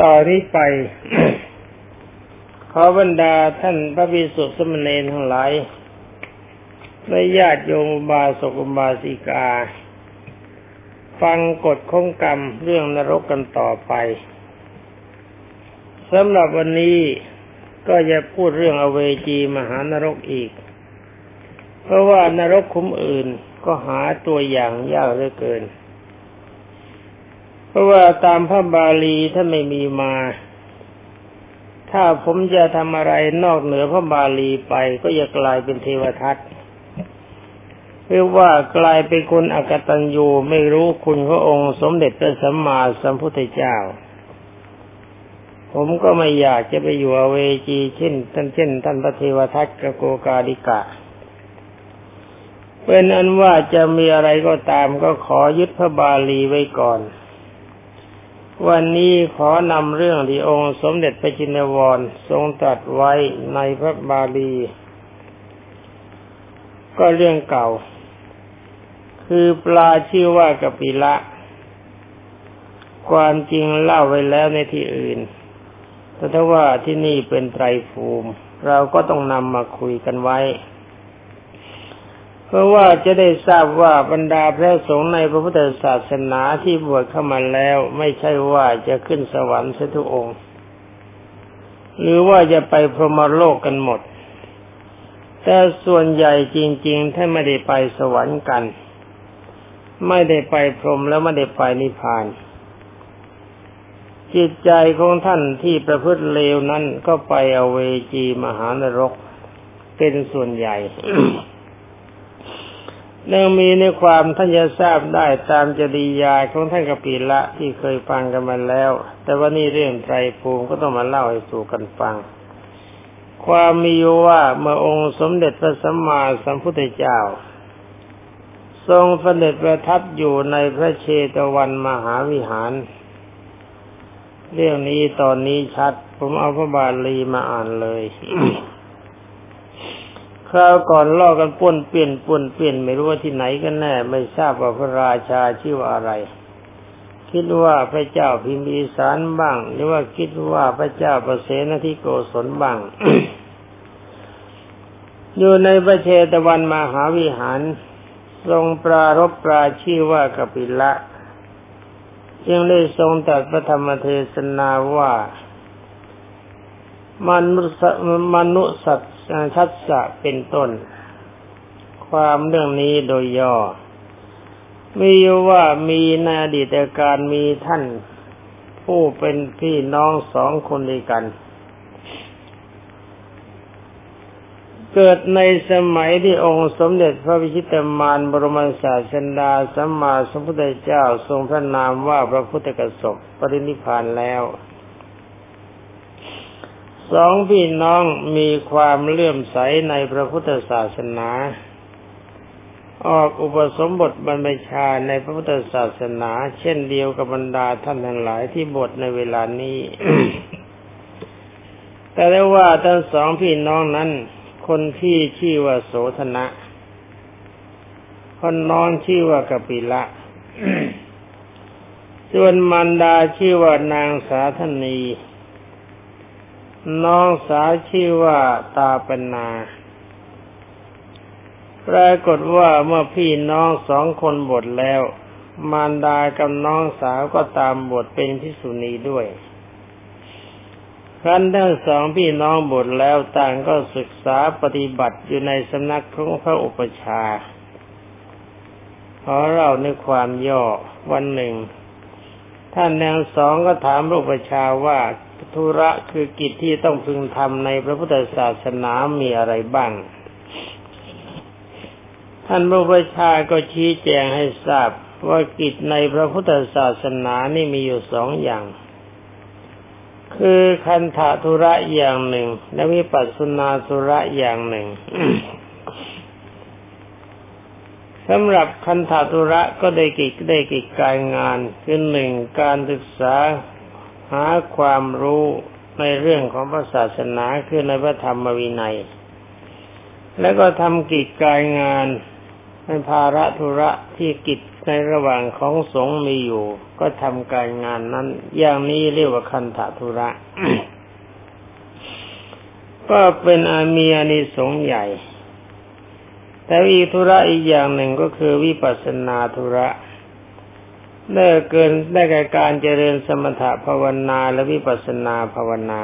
ต่อนี้ไป ขอบรรดาท่านพระภิกษุสมณเณรทั้งหลายและญาติโยมบาสกุบาสิกา ฟังกฎข้องกรรมเรื่องนรกกันต่อไปสำหรับวันนี้ก็จะพูดเรื่องอเวจีมหานรกอีก เพราะว่านรกคุ้มอื่นก็หาตัวอย่างยากเหลือเกิน เพราะว่าตามพระบาลีถ้าไม่มีมา ถ้าผมจะทำอะไรนอกเหนือพระบาลีไป ก็จะกลายเป็นเทวทัตเรียกว่ากลายเป็นคนอกตัญญูไม่รู้คุณพระองค์สมเด็จพระสัมมาสัมพุทธเจ้า ผมก็ไม่อยากจะไปอยู่อเวจีเช่นท่านเช่น ท่านพระเทวทัตกโกกาดิกะเป็นอันว่าจะมีอะไรก็ตามก็ขอยึดพระบาลีไว้ก่อน วันนี้ขอนำเรื่องที่องค์สมเด็จพระจินวรทรงตรัสไว้ในพระบาลี ก็เรื่องเก่า คือปลาชื่อว่ากปิละ ความจริงเล่าไว้แล้วในที่อื่น แต่ถ้าว่าที่นี่เป็นไตรภูมิ เราก็ต้องนำมาคุยกันไว้ เพราะว่าจะได้ทราบว่าบรรดาพระสงฆ์ในพระพุทธศาสนาที่บวชเข้ามาแล้ว ไม่ใช่ว่าจะขึ้นสวรรค์ทุกองค์ หรือว่าจะไปพรหมโลกกันหมด แต่ส่วนใหญ่จริงๆท่านไม่ได้ไปสวรรค์กัน ไม่ได้ไปพรหมแล้วไม่ได้ไปนิพพาน จิตใจของท่านที่ประพฤติเลวนั้นก็ไปอเวจีมหานรกเป็นส่วนใหญ่ ยังมีในความท่านจะทราบได้ตามจริยาของท่านกปิละที่เคยฟังกันมาแล้ว แต่ว่านี่เรื่องไตรภูมิก็ต้องมาเล่าให้สู่กันฟัง ความมีอยู่ว่าเมื่อองค์สมเด็จพระสัมมาสัมพุทธเจ้า ทรงเสด็จประทับอยู่ในพระเชตวันมหาวิหาร เรื่องนี้ตอนนี้ชัด ผมเอาพระบาลีมาอ่านเลย คราวก่อนล่อกันป้นเปลี่ยนป้นเปลี่ยนไม่รู้ว่าที่ไหนกันแน่ ไม่ทราบว่าพระราชาชื่อว่าอะไร คิดว่าพระเจ้าพิมพีสารบ้าง หรือว่าคิดว่าพระเจ้าประเสนทิโกศลบ้าง อยู่ในประเชตวันมหาวิหาร ทรงปรารบปราชื่อว่ากปิละจึงได้ทรงตัดพระธรรมเทศนาว่ามนุษมนุษย์ ชัดสะเป็นต้น ความเรื่องนี้โดยย่อ มีว่ามีในอดีตการมีท่าน ผู้เป็นพี่น้องสองคนด้วยกัน เกิดในสมัยที่องค์สมเด็จพระวิชิตมารบรมศาสดาสัมมาสัมพุทธเจ้าทรงพระนามว่าพระพุทธกสบปรินิพานแล้ว สองพี่น้องมีความเลื่อมใสในพระพุทธศาสนา ออกอุปสมบทบรรพชาในพระพุทธศาสนา เช่นเดียวกับบรรดาท่านทั้งหลายที่บทในเวลานี้ แต่ได้ว่าทั้งสองพี่น้องนั้น คนที่ชื่อว่าโสธนะ คนน้องชื่อว่ากปิละส่วนมันดาชื่อว่านางสาธนี น้องสาวชื่อว่าตาปนาปรากฏว่าเมื่อพี่น้องสองคนบทแล้ว มารดากับน้องสาวก็ตามบทเป็นพิสุณีด้วยครั้นทั้งสองพี่น้องบทแล้วต่างก็ศึกษาปฏิบัติอยู่ในสำนักของพระอุปชาขอเราในความย่อวันหนึ่ง ท่านแนวสองก็ถามพระอุปชาว่า ธุระคือกิจที่ต้องพึงทำในพระพุทธศาสนามีอะไรบ้าง ท่านพระพุทธชาก็ชี้แจงให้ทราบว่ากิจในพระพุทธศาสนานี่มีอยู่สองอย่าง คือคันธาธุระอย่างหนึ่ง และวิปัสสนาธุระอย่างหนึ่งสำหรับคันธาธุระก็ได้กิจได้กิจการงานคือหนึ่งการศึกษา หาความรู้ในเรื่องของพระศาสนาคือในพระธรรมวินัย แล้วก็ทำกิจการงานเป็นภาระธุระที่กิจในระหว่างของสงฆ์มีอยู่ ก็ทำการงานนั้น อย่างนี้เรียกว่าคันธทุระ ก็เป็นอามีอานิสงส์ใหญ่ แต่อีธุระอีกอย่างหนึ่งก็คือวิปัสสนาธุระ ได้เกินได้แก่การเจริญสมถะภาวนาและวิปัสสนาภาวนา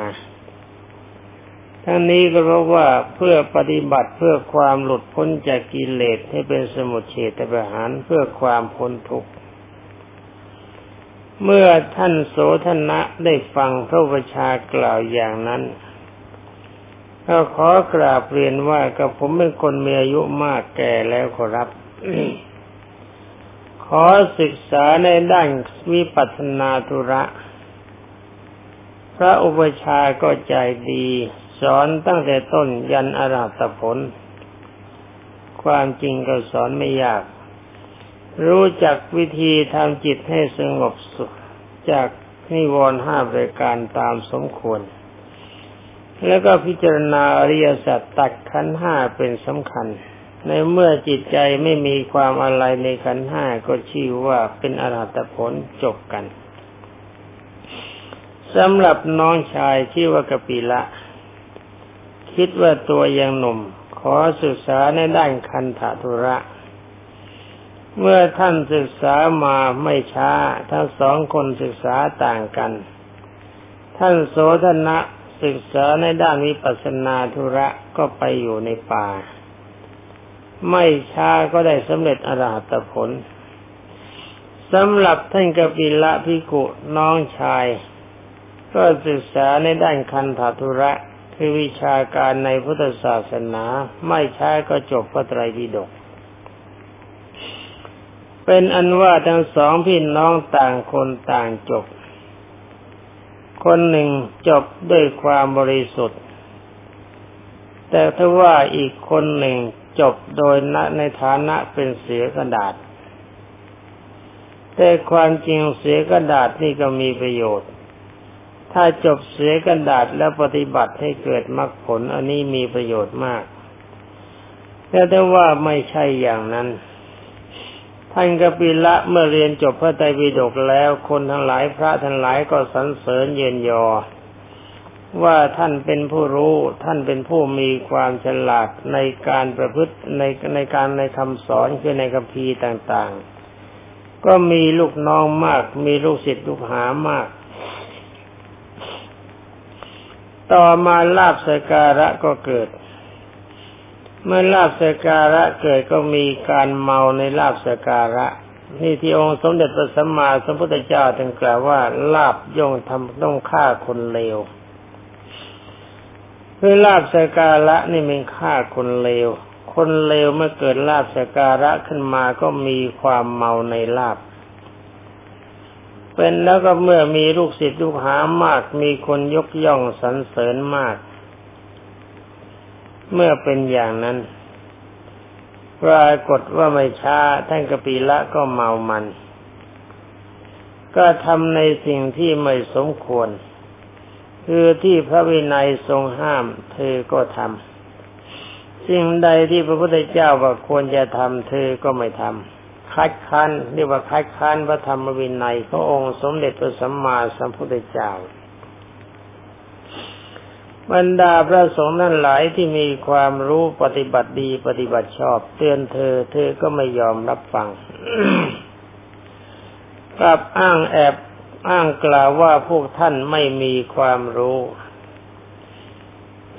ทั้งนี้ก็เพราะว่าเพื่อปฏิบัติเพื่อความหลุดพ้นจากกิเลสให้เป็นสมุทเฉตประหารเพื่อความพ้นทุกข์เมื่อท่านโสธนะได้ฟังพระวชากล่าวอย่างนั้นก็ขอกราบเรียนว่ากับผมเป็นคนมีอายุมากแก่แล้วขอรับ ขอศึกษาในด้านวิปัสสนาธุระ พระอุปชาก็ใจดี สอนตั้งแต่ต้นยันอรหัตผล ความจริงก็สอนไม่ยาก รู้จักวิธีทำจิตให้สงบสุขจากนิวรณ์ห้าบริการตามสมควร แล้วก็พิจารณาอริยสัจตัดขันห้าเป็นสำคัญ ในเมื่อจิตใจไม่มีความอะไรในขันห้าก็ชื่อว่าเป็นอรหัตผลจบกันสำหรับน้องชายชื่อว่ากปิละ คิดว่าตัวยังหนุ่ม ขอศึกษาในด้านคันธทุระ เมื่อท่านศึกษามาไม่ช้า ทั้งสองคนศึกษาต่างกัน ท่านโสธนะศึกษาในด้านวิปัสสนาธุระก็ไปอยู่ในป่า ไม่ช้าก็ได้สำเร็จอรหัตผลสำหรับท่านกปิละพิกุน้องชาย ก็ศึกษาในด้านคันธทุระ คือวิชาการในพุทธศาสนา ไม่ช้าก็จบพระไตรปิฎกเป็นอันว่าทั้งสองพี่น้องต่างคนต่างจบ คนหนึ่งจบด้วยความบริสุทธิ์ แต่ถ้าว่าอีกคนหนึ่ง จบโดยในฐานะเป็นเสียกระดาษ แต่ความจริงเสียกระดาษนี่ก็มีประโยชน์ ถ้าจบเสียกระดาษแล้วปฏิบัติให้เกิดมรรคผลอันนี้มีประโยชน์มาก แต่ถ้าว่าไม่ใช่อย่างนั้นท่านกปิละเมื่อเรียนจบพระไตรปิฎกแล้วคนทั้งหลายพระทั้งหลายก็สรรเสริญเย็นยอ ว่าท่านเป็นผู้รู้ ท่านเป็นผู้มีความฉลาดในการประพฤติในในการในคำสอนคือในคัมภีร์ต่างๆ ก็มีลูกน้องมาก มีลูกศิษย์ลูกหามาก ต่อมาลาบสการะก็เกิด เมื่อลาบสการะเกิดก็มีการเมาในลาบสการะนี่ที่องค์สมเด็จพระสัมมาสัมพุทธเจ้าถึงกล่าวว่าลาบย่อมทำต้องฆ่าคนเลว คือลาบสการะนี่เป็นฆ่าคนเลว คนเลวเมื่อเกิดลาบสการะขึ้นมาก็มีความเมาในลาบ เป็นแล้วก็เมื่อมีลูกศิษย์ลูกหามาก มีคนยกย่องสรรเสริญมาก เมื่อเป็นอย่างนั้นปรากฏว่าไม่ช้าท่านกปีละก็เมามัน ก็ทำในสิ่งที่ไม่สมควร คือที่พระวินัยทรงห้าม เธอก็ทำสิ่งใดที่พระพุทธเจ้าว่าควรจะทำเธอก็ไม่ทำคัดค้านเรียกว่าคัดค้านพระธรรมวินัยขององค์สมเด็จพระสัมมาสัมพุทธเจ้าบรรดาพระสงฆ์นั้นหลายที่มีความรู้ปฏิบัติดีปฏิบัติชอบ เตือนเธอ เธอก็ไม่ยอมรับฟังกลับอ้างแอบ อ้างกล่าวว่าพวกท่านไม่มีความรู้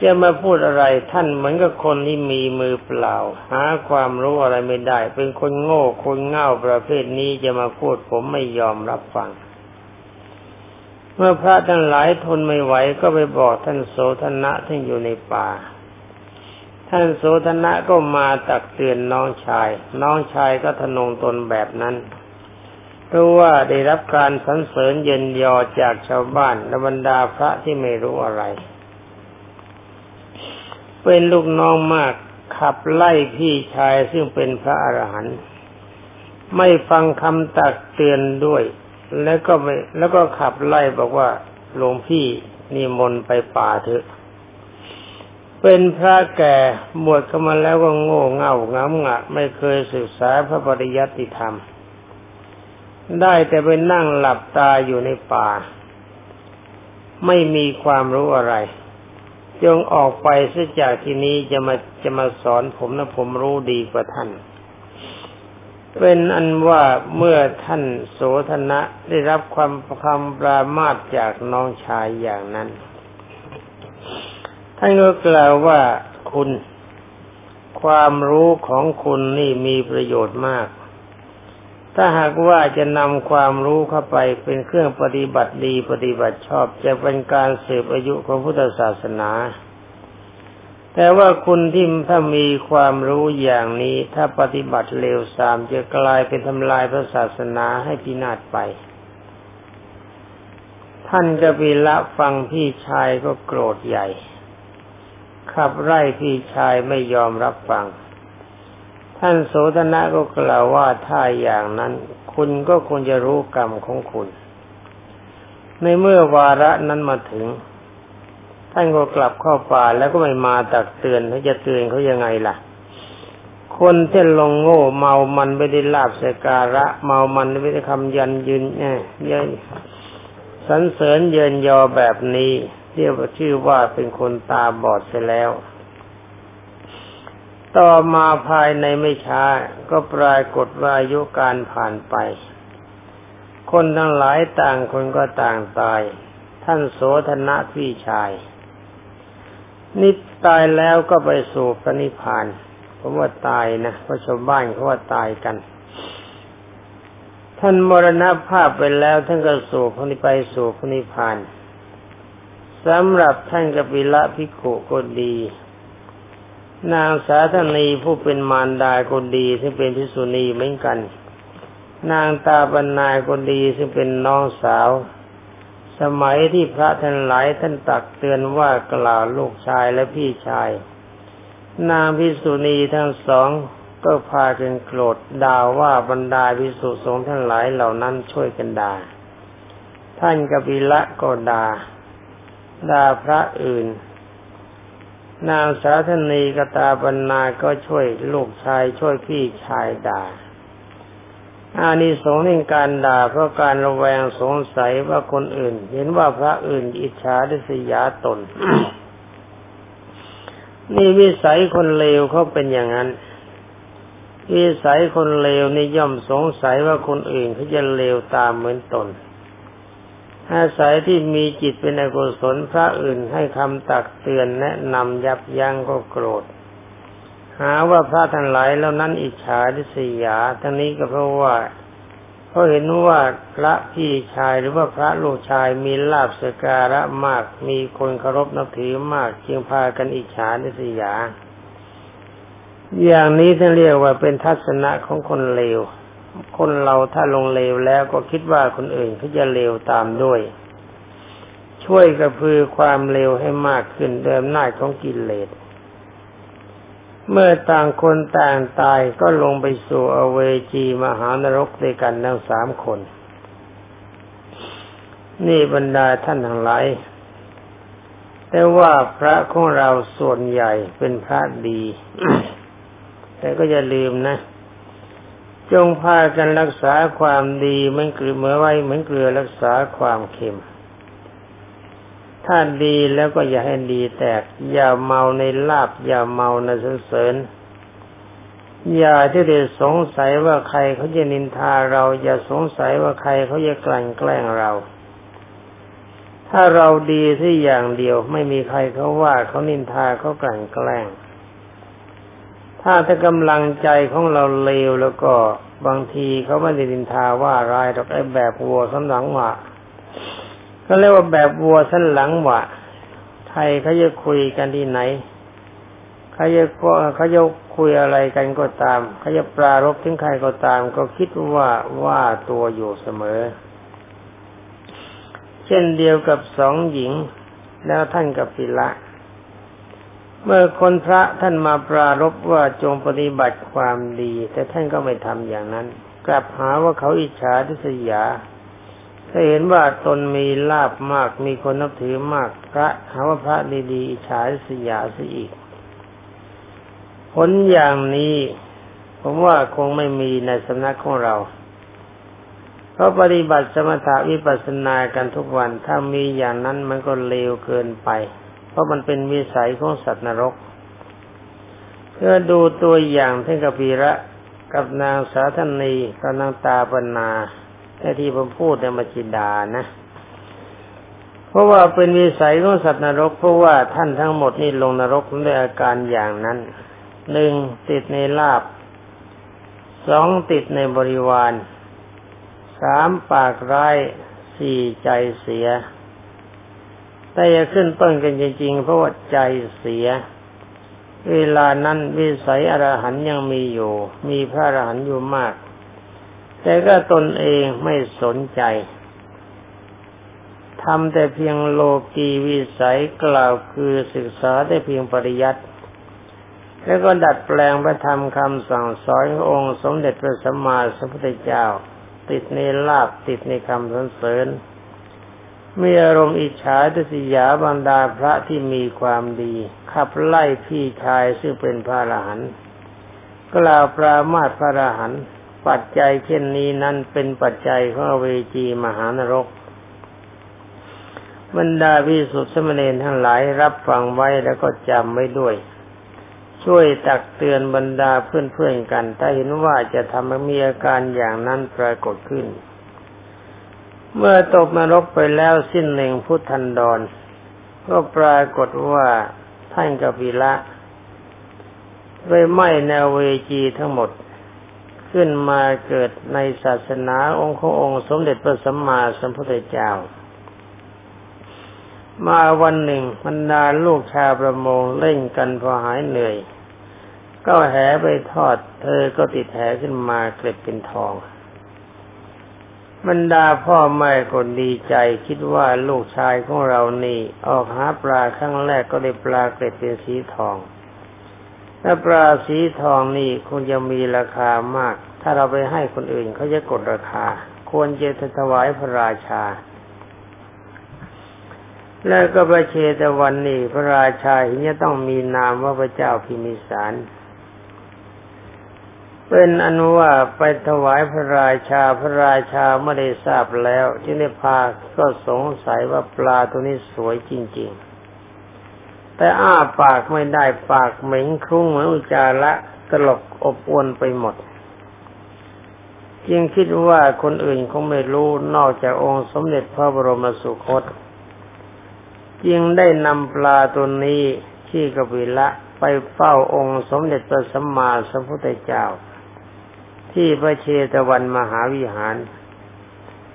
จะมาพูดอะไรท่านเหมือนกับคนที่มีมือเปล่า หาความรู้อะไรไม่ได้ เป็นคนโง่คนเง่าประเภทนี้จะมาพูดผมไม่ยอมรับฟัง เมื่อพระทั้งหลายทนไม่ไหวก็ไปบอกท่านโสธนะที่อยู่ในป่า ท่านโสธนะก็มาตักเตือนน้องชาย น้องชายก็ทนงตนแบบนั้น เพราะว่าได้รับการสรรเสริญเย็นยอจากชาวบ้านและบรรดาพระที่ไม่รู้อะไร เป็นลูกน้องมากขับไล่พี่ชายซึ่งเป็นพระอรหันต์ไม่ฟังคำตักเตือนด้วย แล้วก็ไม่แล้วก็ขับไล่บอกว่าหลวงพี่นิมนต์ไปป่าเถอะ เป็นพระแก่บวชเข้ามาแล้วก็โง่เง่าง้ำงะ ไม่เคยศึกษาพระปริยัติธรรม ได้แต่ไปนั่งหลับตาอยู่ในป่า ไม่มีความรู้อะไร จงออกไปเสียจากที่นี้จะมาจะมาสอนผมนะผมรู้ดีกว่าท่าน เป็นอันว่าเมื่อท่านโสธนะได้รับความคำปรามาสจากน้องชายอย่างนั้น ท่านก็กล่าวว่าคุณ ความรู้ของคุณนี่มีประโยชน์มาก ถ้าหากว่าจะนำความรู้เข้าไปเป็นเครื่องปฏิบัติดีปฏิบัติชอบจะเป็นการสืบอายุของพุทธศาสนา แต่ว่าคุณที่ถ้ามีความรู้อย่างนี้ถ้าปฏิบัติเลวทรามจะกลายเป็นทำลายพระศาสนาให้พินาศไป ท่านกบิละฟังพี่ชายก็โกรธใหญ่ ขับไล่พี่ชายไม่ยอมรับฟัง ท่านโสธนะก็กล่าวว่าถ้าอย่างนั้น คุณก็ควรจะรู้กรรมของคุณ ในเมื่อวาระนั้นมาถึง ท่านก็กลับเข้าป่าแล้วก็ไม่มาตักเตือนเขาจะเตือนเขายังไงล่ะ คนที่ลงโง่เมามันไม่ได้ลาบสการะ เมามันไม่ได้คำยันยืนเนี่ยยันสันเสริญเยินยอแบบนี้ เรียกว่าชื่อว่าเป็นคนตาบอดเสียแล้ว ต่อมาภายในไม่ช้า ก็ปรากฏว่าอายุการผ่านไป คนทั้งหลายต่างคนก็ต่างตาย ท่านโสธนะพี่ชายนิตายแล้วก็ไปสู่พระนิพพานผมว่าตายนะเพราะชาวบ้านเขาว่าตายกัน ท่านมรณภาพไปแล้วท่านก็สู่พระนิไปสู่พระนิพพานสำหรับท่านกปิละพิกุก็ดี นางสาธนีผู้เป็นมารดาคนดีซึ่งเป็นพิสุณีเหมือนกัน นางตาบรรนายคนดีซึ่งเป็นน้องสาว สมัยที่พระท่านหลายท่านตักเตือนว่ากล่าวลูกชายและพี่ชาย นางพิสุณีทั้งสองก็พากันโกรธด่าว่าบรรดาพิสุสงฆ์ทั้งหลายเหล่านั้นช่วยกันด่าท่านกบิละก็ด่าด่าพระอื่น นางสาธนีกตาบรรณาก็ช่วยลูกชายช่วยพี่ชายด่า อานิสงส์ในการด่าเพราะการระแวงสงสัยว่าคนอื่น เห็นว่าพระอื่นอิจฉาดิสยาตน นี่วิสัยคนเลวเขาเป็นอย่างนั้น วิสัยคนเลวนี่ย่อมสงสัยว่าคนอื่นเขาจะเลวตามเหมือนตน อาศัยที่มีจิตเป็นอกุศลพระอื่นให้คำตักเตือนแนะนำยับยั้งก็โกรธ หาว่าพระทั้งหลายแล้วนั้นอิจฉาทิษยาทั้งนี้ก็เพราะว่าเขาเห็นว่าพระพี่ชายหรือว่าพระลูกชายมีลาบสการะมาก มีคนเคารพนับถือมากจึงพากันอิจฉาทิษยา อย่างนี้ท่านเรียกว่าเป็นทัศนะของคนเลว คนเราถ้าลงเลวแล้วก็คิดว่าคนอื่นเขาจะเลวตามด้วย ช่วยกระพือความเลวให้มากขึ้นเดิมหน้าของกิเลสเมื่อต่างคนต่างตายก็ลงไปสู่อเวจีมหานรกด้วยกันทั้งสามคน นี่บรรดาท่านทั้งหลายแต่ว่าพระของเราส่วนใหญ่เป็นพระดี แต่ก็อย่าลืมนะ จงพากันรักษาความดีเหมือนเกลือเมื่อไว้เหมือนเกลือรักษาความเค็ม ถ้าดีแล้วก็อย่าให้ดีแตก อย่าเมาในลาบ อย่าเมาในสรรเสริญ อย่าที่จะสงสัยว่าใครเขาจะนินทาเรา อย่าสงสัยว่าใครเขาจะกลั่นแกล้งเรา ถ้าเราดีที่อย่างเดียวไม่มีใครเขาว่าเขานินทาเขากลั่นแกล้ง ถ้าถ้ากำลังใจของเราเลวแล้วก็บางทีเขาไม่ได้ดินทาว่าร้ายหรอกไอ้แบบวัวสันหลังหวะก็เรียกว่าแบบวัวสันหลังหวะไทยเขาจะคุยกันที่ไหนเขาจะเขาจะคุยอะไรกันก็ตามเขาจะปรารบถึงใครก็ตาม ก็คิดว่าว่าตัวอยู่เสมอ เช่นเดียวกับสองหญิง แล้วท่านกับปิละ เมื่อคนพระท่านมาปรารบว่าจงปฏิบัติความดี แต่ท่านก็ไม่ทำอย่างนั้น กลับหาว่าเขาอิจฉาทิษยา ถ้าเห็นว่าตนมีลาบมากมีคนนับถือมากพระหาว่าพระดีๆอิจฉาทิษยาซะอีก ผลอย่างนี้ ผมว่าคงไม่มีในสำนักของเราพราะปฏิบัติสมถะวิปัสสนากันทุกวัน ถ้ามีอย่างนั้นมันก็เลวเกินไป ราะมันเป็นวิสัยของสัตว์นรก เพื่อดูตัวอย่างท่านกบีระกับนางสาธนีกับนางตาปนาแต่ที่ผมพูดในมจิดานะ เพราะว่าเป็นวิสัยของสัตว์นรก เพราะว่าท่านทั้งหมดนี่ลงนรกด้วยอาการอย่างนั้นหนึ่งติดในลาบสองติดในบริวารสามปากร้ายสี่ใจเสีย แต่จะขึ้นต้นกันจริงๆเพราะว่าใจเสีย เวลานั้นวิสัยอรหันยังมีอยู่ มีพระอรหันอยู่มาก แต่ก็ตนเองไม่สนใจทำแต่เพียงโลกีวิสัยกล่าวคือศึกษาได้เพียงปริยัติแล้วก็ดัดแปลงพระธรรมคำสั่งสอนขององค์สมเด็จพระสัมมาสัมพุทธเจ้า ติดในลาบติดในคำสรรเสริญ มีอารมณ์อิจฉาทศิยาบรรดาพระที่มีความดี ขับไล่พี่ชายซึ่งเป็นพระอรหันต์กล่าวปรามาสพระอรหันต์ปัจจัยเช่นนี้นั้นเป็นปัจจัยของเวจีมหานรก บรรดาวิสุทธิสมณีทั้งหลายรับฟังไว้แล้วก็จำไว้ด้วย ช่วยตักเตือนบรรดาเพื่อนๆกัน ถ้าเห็นว่าจะทำให้มีอาการอย่างนั้นปรากฏขึ้น เมื่อตกนรกไปแล้วสิ้นหนึ่งพุทธันดร ก็ปรากฏว่าท่านกบิละไปไหม้แนวเวจีทั้งหมด ขึ้นมาเกิดในศาสนาองค์ขององค์สมเด็จพระสัมมาสัมพุทธเจ้า มาวันหนึ่งบรรดาลูกชาวประมงเล่นกันพอหายเหนื่อย ก็แหไปทอด เธอก็ติดแหขึ้นมาเกล็ดเป็นทอง บรรดาพ่อแม่คนดีใจคิดว่าลูกชายของเรานี่ ออกหาปลาครั้งแรกก็ได้ปลาเกล็ดเป็นสีทองถ้าปลาสีทองนี่คงจะมีราคามาก ถ้าเราไปให้คนอื่นเขาจะกดราคา ควรจะถวายพระราชา แล้วก็พระเชตวันนี้พระราชาเห็นจะต้องมีนามว่าพระเจ้าพิมิสาร เป็นอนุว่าไปถวายพระราชาพระราชาไม่ได้ทราบแล้ว ที่ได้พาก็สงสัยว่าปลาตัวนี้สวยจริง ๆ แต่อ้าปากไม่ได้ปากเหม็งคลุ้งเหมือนอุจาระตลกอบอวนไปหมด จึงคิดว่าคนอื่นคงไม่รู้นอกจากองค์สมเด็จพระบรมสุคตจึงได้นำปลาตัวนี้ที่กบิละไปเฝ้าองค์สมเด็จพระสัมมาสัมพุทธเจ้า ที่พระเชตวันมหาวิหาร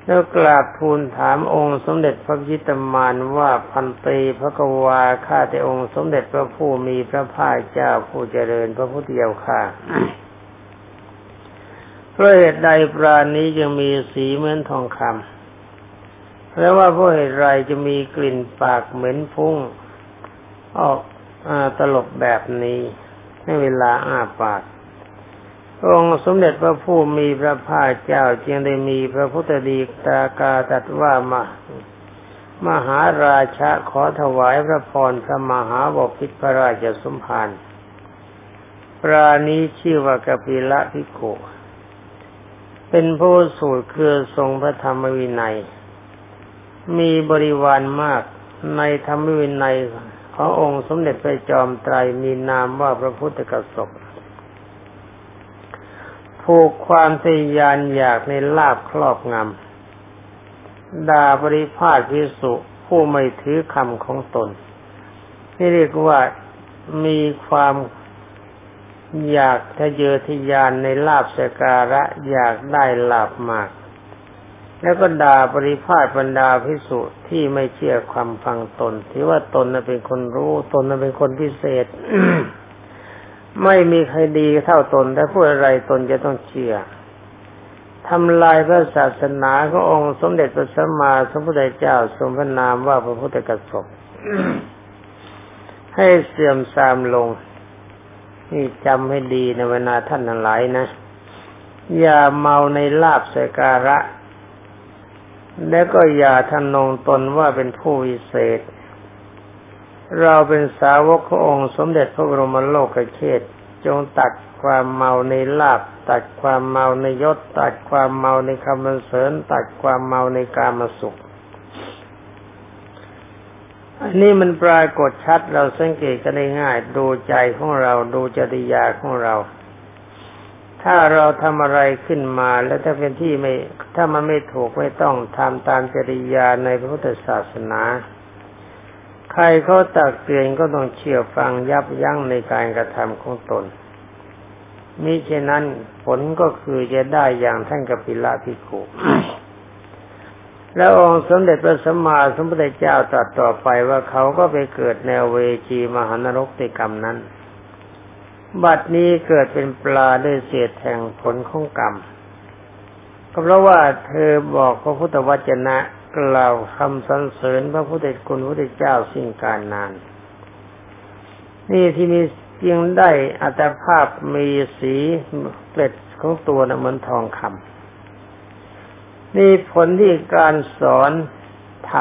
แล้วกราบทูลถามองค์สมเด็จพระจิตมานว่าพันตีพระกวาข้าแต่องค์สมเด็จพระผู้มีพระภาคเจ้าผู้เจริญพระพุทธเจ้าข้าเพราะเหตุใดปราณนี้จึงมีสีเหมือนทองคำแล้วว่าเพราะเหตุไรจะมีกลิ่นปากเหม็นพุ่ง ออกอตลกแบบนี้ในเวลาอ้าปาก องค์สมเด็จพระผู้มีพระภาคเจ้าจึงได้มีพระพุทธดีตากาตัดว่ามามหาราชะขอถวายพระพรพระมหาบพิตรพระราชสมภารปรานี้ชื่อว่ากปิละพิโกเป็นผู้สูตรคือทรงพระธรรมวินัย มีบริวารมากในธรรมวินัยขององค์สมเด็จพระจอมไตรมีนามว่าพระพุทธกสบ ผูกความทยานอยากในลาบครอบงำด่าบริพาทพิสุผู้ไม่ถือคำของตน นี่เรียกว่ามีความอยากทะเยอทะยานในลาบสการะอยากได้ลาบมาก แล้วก็ด่าบริพาทบรรดาพิสุที่ไม่เชื่อความฟังตน ที่ว่าตนนเป็นคนรู้ตนนเป็นคนพิเศษ ไม่มีใครดีเท่าตนแต่พูดอะไรตนจะต้องเชื่อทำลายพระศาสนาขององค์สมเด็จพระสัมมาสัมพุทธเจ้าทรงพระนามว่าพระพุทธกัสสปให้เสื่อมทรามลง นี่จำให้ดีในเวลาท่านทั้งหลายนะ อย่าเมาในลาบสการะ และก็อย่าทนงตนว่าเป็นผู้วิเศษ เราเป็นสาวกขององค์สมเด็จพระบรมโลกเชษจงตัดความเมาในลาบ ตัดความเมาในยศ ตัดความเมาในคำบรรเสริญตัดความเมาในการมาสุข อันนี้มันปรากฏชัดเราสังเกตกันได้ง่าย ดูใจของเราดูจริยาของเรา ถ้าเราทำอะไรขึ้นมาแล้วถ้าเป็นที่ไม่ ถ้ามันไม่ถูกไม่ต้องทำตามจริยาในพระพุทธศาสนา ใครเขาตักเตือนก็ต้องเชื่อฟังยับยั้งในการกระทำของตนมิเช่นนั้นผลก็คือจะได้อย่างท่านกัปปิละพิกุแล้วองค์สมเด็จพระสัมมาสัมพุทธเจ้าตรัสต่อไปว่าเขาก็ไปเกิดแนวเวจีมหานรกในกรรมนั้น บัดนี้เกิดเป็นปลาด้วยเศษแห่งผลของกรรมก็เพราะว่าเธอบอกพระพุทธวจนะ กล่าวคำสรรเสริญพระพุทธคุณพระพุทธเจ้าสิ่งการนาน นี่ที่มีเพียงได้อัตภาพมีสีเกล็ดของตัวนะเหมือนทองคำนี่ผลที่การสอนท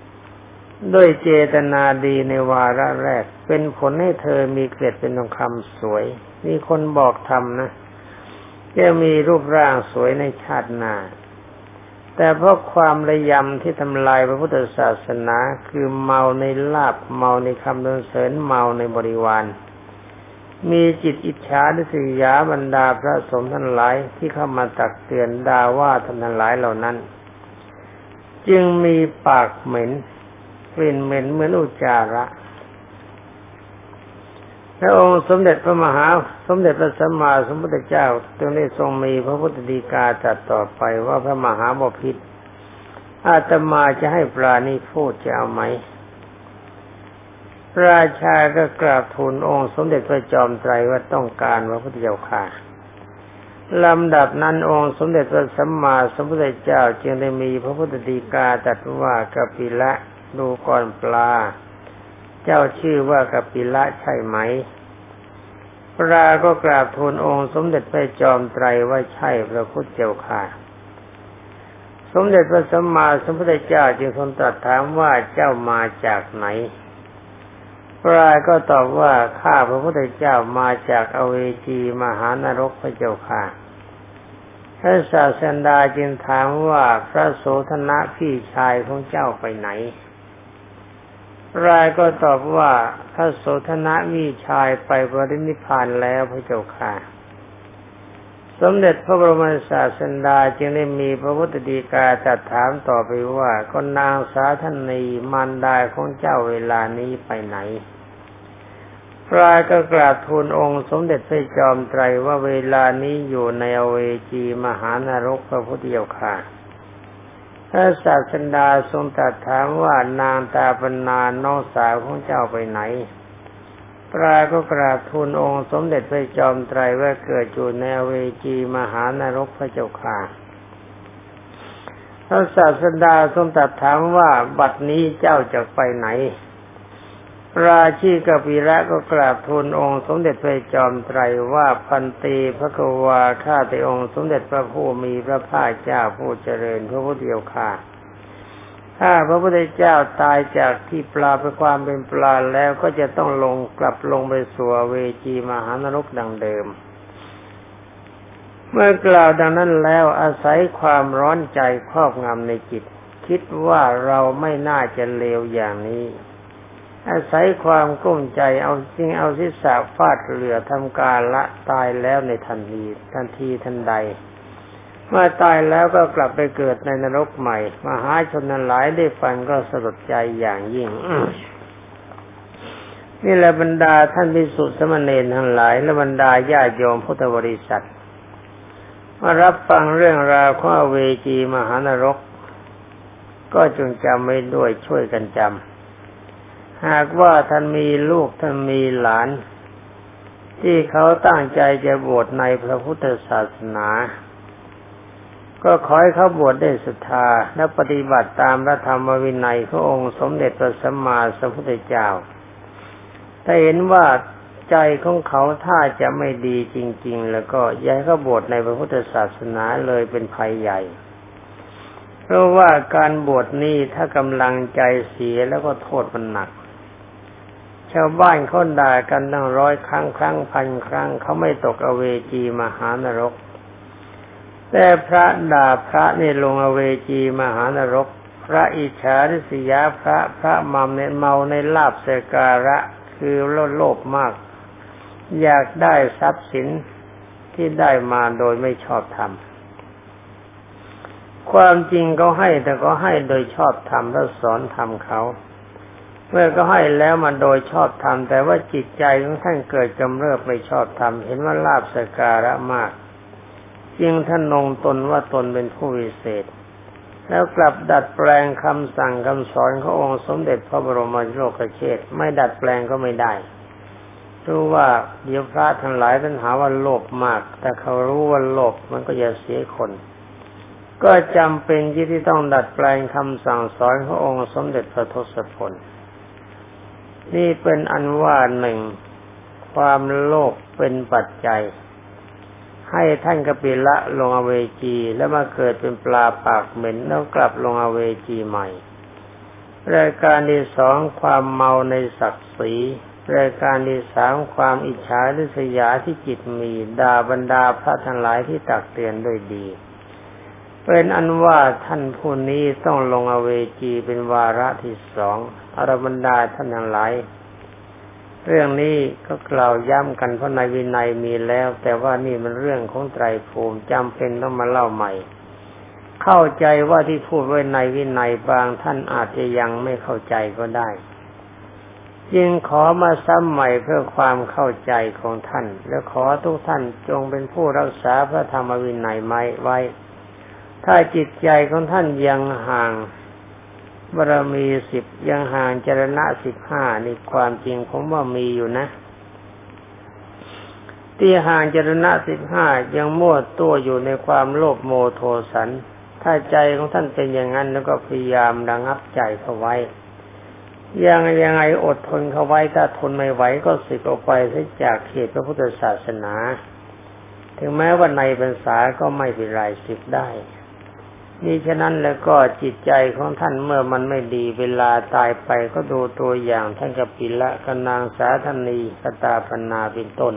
ำด้วยเจตนาดีในวาระแรก เป็นผลให้เธอมีเกล็ดเป็นทองคำสวยมีคนบอกทำนะจะมีรูปร่างสวยในชาติหน้า แต่เพราะความระยำที่ทำลายพระพุทธศาสนาคือเมาในลาบเมาในคำดนเสริญเมาในบริวาร มีจิตอิจฉาดิสยาบรรดาพระสมทั้งหลายที่เข้ามาตักเตือนดาว่าท่านทั้งหลายเหล่านั้น จึงมีปากเหม็นกลิ่นเหม็นเหมือนอุจจาระ พระองค์สมเด็จพระมหาสมเด็จพระสัมมาสัมพุทธเจ้าจึงได้ทรงมีพระพุทธดีกาจัดต่อไปว่าพระมหาบพิตรอาตมาจะให้ปราณีพูดจะเอาไหมราชาก็กราบทูลองค์สมเด็จพระจอมไตรว่าต้องการพระพุทธเจ้าค่ะลำดับนั้นองค์สมเด็จพระสัมมาสัมพุทธเจ้า จึงได้มีพระพุทธดีกาตรัสว่ากปิละดูก่อนปลา เจ้าชื่อว่ากปิละใช่ไหม พระก็กราบทูลองค์สมเด็จพระจอมไตรว่าใช่พระพุทธเจ้าค่ะ สมเด็จพระสัมมาสัมพุทธเจ้าจึงทรงตรัสถามว่าเจ้ามาจากไหน พระก็ตอบว่าข้าพระพุทธเจ้ามาจากอเวจีมหานรกพระเจ้าค่ะพระศาสดาจึงถามว่าพระโสธนะพี่ชายของเจ้าไปไหน รายก็ตอบว่าพระโสธนะมีชายไปบรินิพานแล้วพระเจ้าค่ะ สมเด็จพระบรมศาสดาจึงได้มีพระพุทธดีกาจัดถามต่อไปว่าก็นางสาธนีมารดาของเจ้าเวลานี้ไปไหนพระก็กราบทูลองค์สมเด็จพระจอมไตรว่าเวลานี้อยู่ในอเวจีมหานรกพระพุทธเจ้าค่ะ พระศาสดาทรงตรัสถามว่านางตาปนาน้องสาวของเจ้าไปไหน ปราก็กราบทูลองค์สมเด็จพระจอมไตรว่าเกิดอยู่ในเวจีมหานรกพระเจ้าค่ะพระศาสดาทรงตรัสถามว่าบัดนี้เจ้าจะไปไหน ราชีกปิระก็กราบทูลองค์สมเด็จพระจอมไตรว่าพันตีพระกวาข้าแต่องค์สมเด็จพระผู้มีพระภาคเจ้าผู้เจริญพระพุทธเดียวค่ะถ้าพระพุทธเจ้าตายจากที่ปลาไปความเป็นปลาแล้วก็จะต้องลงกลับลงไปสู่เวจีมหานรกดังเดิม เมื่อกล่าวดังนั้นแล้วอาศัยความร้อนใจครอบงำในจิต คิดว่าเราไม่น่าจะเลวอย่างนี้ อาศัยความกุ้มใจเอาจริงเอาศีรษะฟาดเหลือทำการละตายแล้วในทันทีทันทีทันใดเมื่อตายแล้วก็กลับไปเกิดในนรกใหม่ มหาชนนั้นหลายได้ฟังก็สลดใจอย่างยิ่งนี่แหละบรรดาท่านพิสุทธิสมณเณรทั้งหลาย และบรรดาญาโยมพุทธบริษัทมารับฟังเรื่องราวข้อเวจีมหานรก ก็จงจำไว้ด้วยช่วยกันจำ หากว่าท่านมีลูกท่านมีหลาน ที่เขาตั้งใจจะบวชในพระพุทธศาสนา ก็ขอให้เขาบวชได้ศรัทธาและปฏิบัติตามพระธรรมวินัยขององค์สมเด็จพระสัมมาสัมพุทธเจ้าถ้าเห็นว่าใจของเขาถ้าจะไม่ดีจริง ๆ แล้วก็ย้ายเขาบวชในพระพุทธศาสนาเลยเป็นภัยใหญ่ เพราะว่าการบวชนี้ถ้ากำลังใจเสียแล้วก็โทษมันหนัก ชาวบ้านเขาด่ากันตั้งร้อยครั้งครั้งพันครั้งเขาไม่ตกอเวจีมหานรก แต่พระด่าพระนี่ลงอเวจีมหานรก พระอิจฉาริษยาพระพระมัมในเมาในลาบเสการะคือโลภโลภมาก อยากได้ทรัพย์สินที่ได้มาโดยไม่ชอบธรรมความจริงเขาให้แต่ก็ให้โดยชอบธรรมแล้วสอนธรรมเขา เมื่อก็ให้แล้วมันโดยชอบธรรมแต่ว่าจิตใจของท่านเกิดกำเริบไม่ชอบธรรมเห็นว่าลาบสการะมากจึงท่านนงตนว่าตนเป็นผู้วิเศษ แล้วกลับดัดแปลงคำสั่งคำสอนขององค์สมเด็จพระบรมโลกเชษไม่ดัดแปลงก็ไม่ได้รู้ว่าเดี๋ยวพระทั้งหลายท่านหาว่าโลภมาก แต่เขารู้ว่าโลภมันก็จะเสียคน ก็จำเป็นที่ที่ต้องดัดแปลงคำสั่งสอนขององค์สมเด็จพระทศพล นี่เป็นอันว่าหนึ่ง ความโลภเป็นปัจจัย ให้ท่านกปิละลงอเวจีแล้วมาเกิดเป็นปลาปากเหม็นแล้วกลับลงอเวจีใหม่รายการที่สองความเมาในศักดิ์ศรีรายการที่สามความอิจฉาริษยาที่จิตมีด่าบรรดาพระทั้งหลายที่ตักเตือนด้วยดี เป็นอันว่าท่านผู้นี้ต้องลงอเวจีเป็นวาระที่สองอรบรรดาท่านทั้งหลายเรื่องนี้ก็กล่าวย้ำกันเพราะในวินัยมีแล้ว แต่ว่านี่มันเรื่องของไตรภูมิจำเป็นต้องมาเล่าใหม่ เข้าใจว่าที่พูดไว้ในวินัยบางท่านอาจจะยังไม่เข้าใจก็ได้ จึงขอมาซ้ำใหม่เพื่อความเข้าใจของท่าน และขอทุกท่านจงเป็นผู้รักษาพระธรรมวินัยไม้ไว้ ถ้าจิตใจของท่านยังห่างบารมีสิบยังห่างจรณะสิบห้านี่ความจริงผมว่ามีอยู่นะ ที่ห่างจรณะสิบห้ายังมั่วตัวอยู่ในความโลภโมโทสัน ถ้าใจของท่านเป็นอย่างนั้นแล้วก็พยายามระงับใจเขาไว้ ยังยังไงอดทนเขาไว้ถ้าทนไม่ไหวก็สึกออกไปจากเขตพระพุทธศาสนา ถึงแม้ว่าในพรรษาก็ไม่เป็นไรสิบได้ นี่ฉะนั้นแล้วก็จิตใจของท่านเมื่อมันไม่ดีเวลาตายไปก็ดูตัวอย่างท่านกับปิละกนางสาธนีกตาปนาเป็นต้น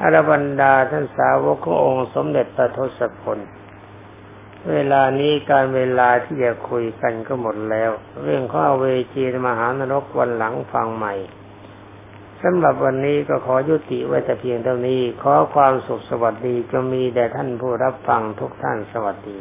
อรบันดาท่านสาวกขององค์สมเด็จพระทศพลเวลานี้การเวลาที่จะคุยกันก็หมดแล้ว เรื่องข้อเวจีมหานรกวันหลังฟังใหม่สำหรับวันนี้ก็ขอยุติไว้แต่เพียงเท่านี้ ขอความสุขสวัสดีจะมีแด่ท่านผู้รับฟังทุกท่านสวัสดี